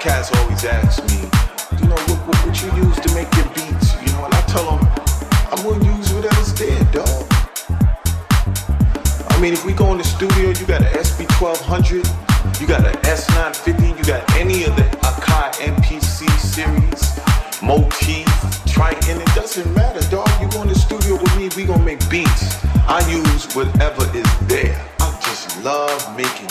cats always ask me, you know, what, what, what you use to make your beats, you know, and I tell them, I'm gonna use whatever's there, dog. I mean, if we go in the studio, you got an SP1200, you got an S950, you got any of the Akai MPC series, Motif, Triton, it doesn't matter, dog. You go in the studio with me, we gonna make beats. I use whatever is there. I just love making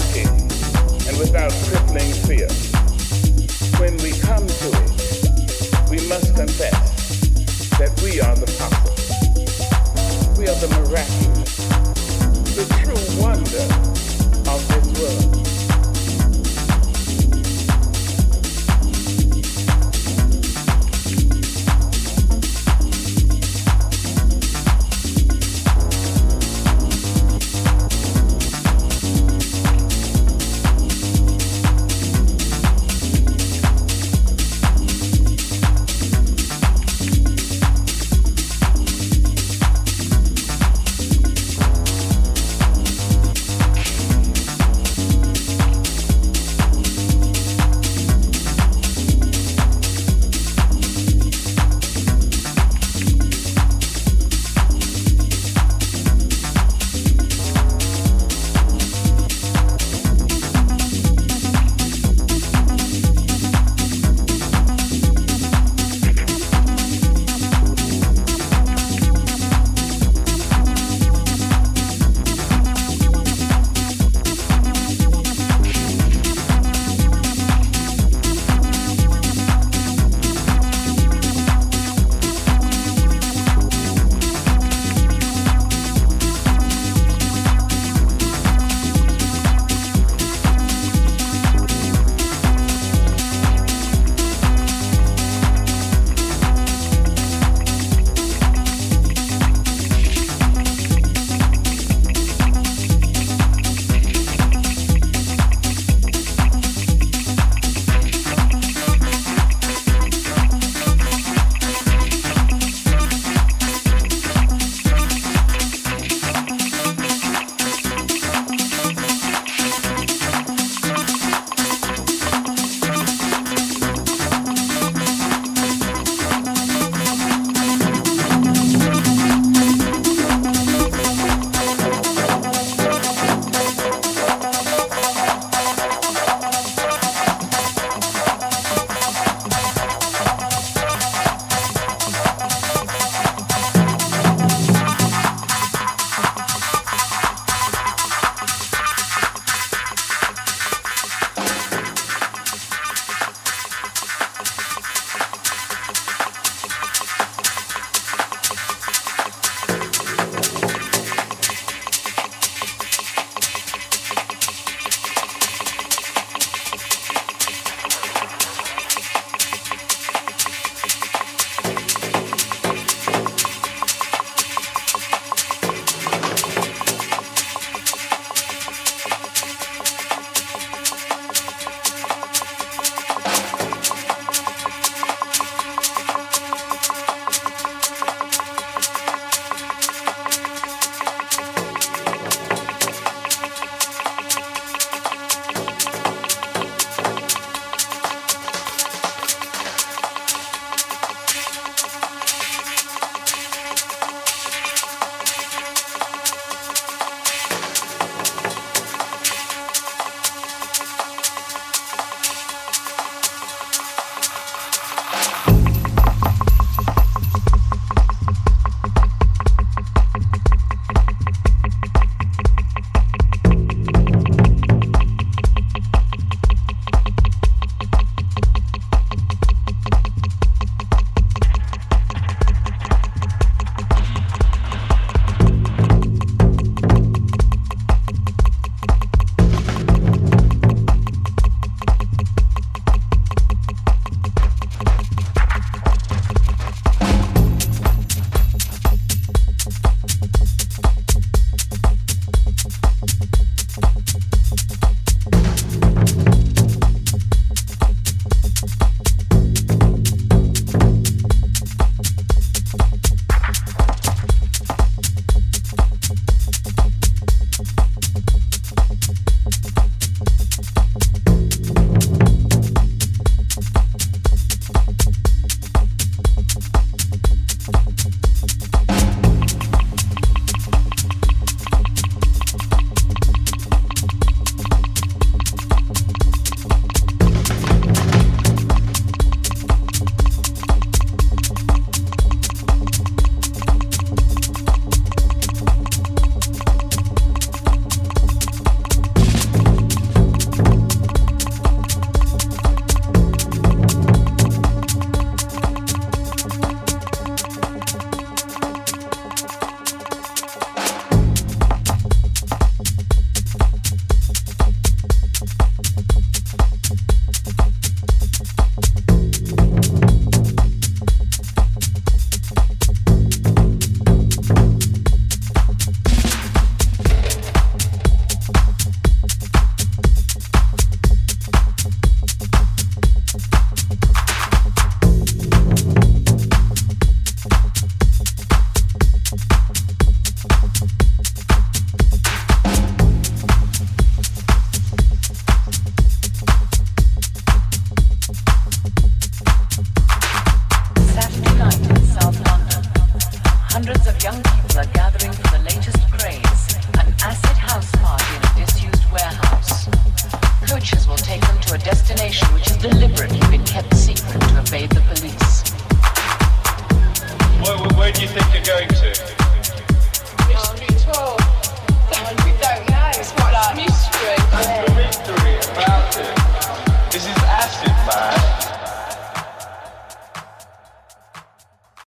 and without crippling fear. When we come to it, we must confess that we are the possible. We are the miraculous, the true wonder of this world.